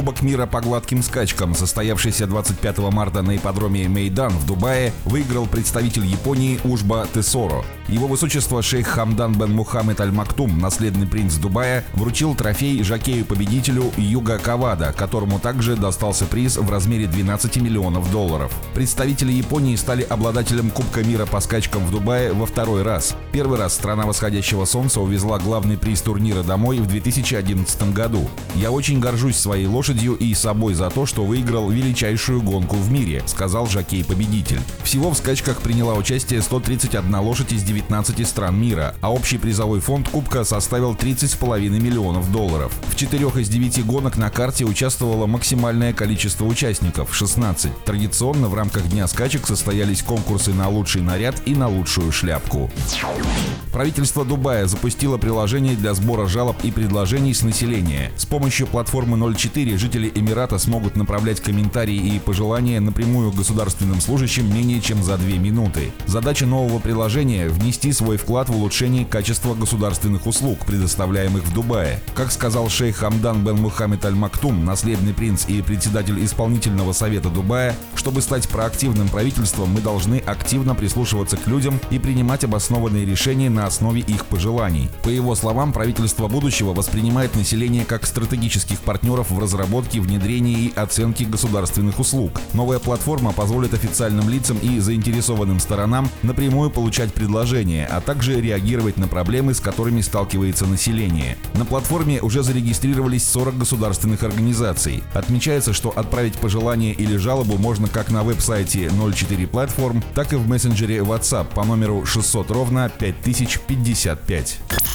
Кубок мира по гладким скачкам, состоявшийся 25 марта на ипподроме Мейдан в Дубае, выиграл представитель Японии Ужба Тесоро. Его высочество шейх Хамдан бен Мухаммед Аль-Мактум, наследный принц Дубая, вручил трофей жакею-победителю Юга Кавада, которому также достался приз в размере 12 миллионов долларов. Представители Японии стали обладателем Кубка мира по скачкам в Дубае во второй раз. Первый раз страна восходящего солнца увезла главный приз турнира домой в 2011 году. «Я очень горжусь своей лошадью лошадью и собой за то, что выиграл величайшую гонку в мире, сказал Жакей-победитель. Всего в скачках приняла участие 131 лошадь из 19 стран мира, а общий призовой фонд Кубка составил 30,5 миллионов долларов. В четырех из девяти гонок на карте участвовало максимальное количество участников – 16. Традиционно в рамках Дня скачек состоялись конкурсы на лучший наряд и на лучшую шляпку. Правительство Дубая запустило приложение для сбора жалоб и предложений с населения. С помощью платформы 04 жители Эмирата смогут направлять комментарии и пожелания напрямую государственным служащим менее чем за две минуты. Задача нового приложения – внести свой вклад в улучшение качества государственных услуг, предоставляемых в Дубае. Как сказал шейх Хамдан бен Мухаммед Аль-Мактум, наследный принц и председатель исполнительного совета Дубая, чтобы стать проактивным правительством, мы должны активно прислушиваться к людям и принимать обоснованные решения на основе их пожеланий. По его словам, правительство будущего воспринимает население как стратегических партнеров в разработке, внедрении и оценке государственных услуг. Новая платформа позволит официальным лицам и заинтересованным сторонам напрямую получать предложения, а также реагировать на проблемы, с которыми сталкивается население. На платформе уже зарегистрировались 40 государственных организаций. Отмечается, что отправить пожелание или жалобу можно как на веб-сайте 04 Platform, так и в мессенджере WhatsApp по номеру 600 ровно 5000 55.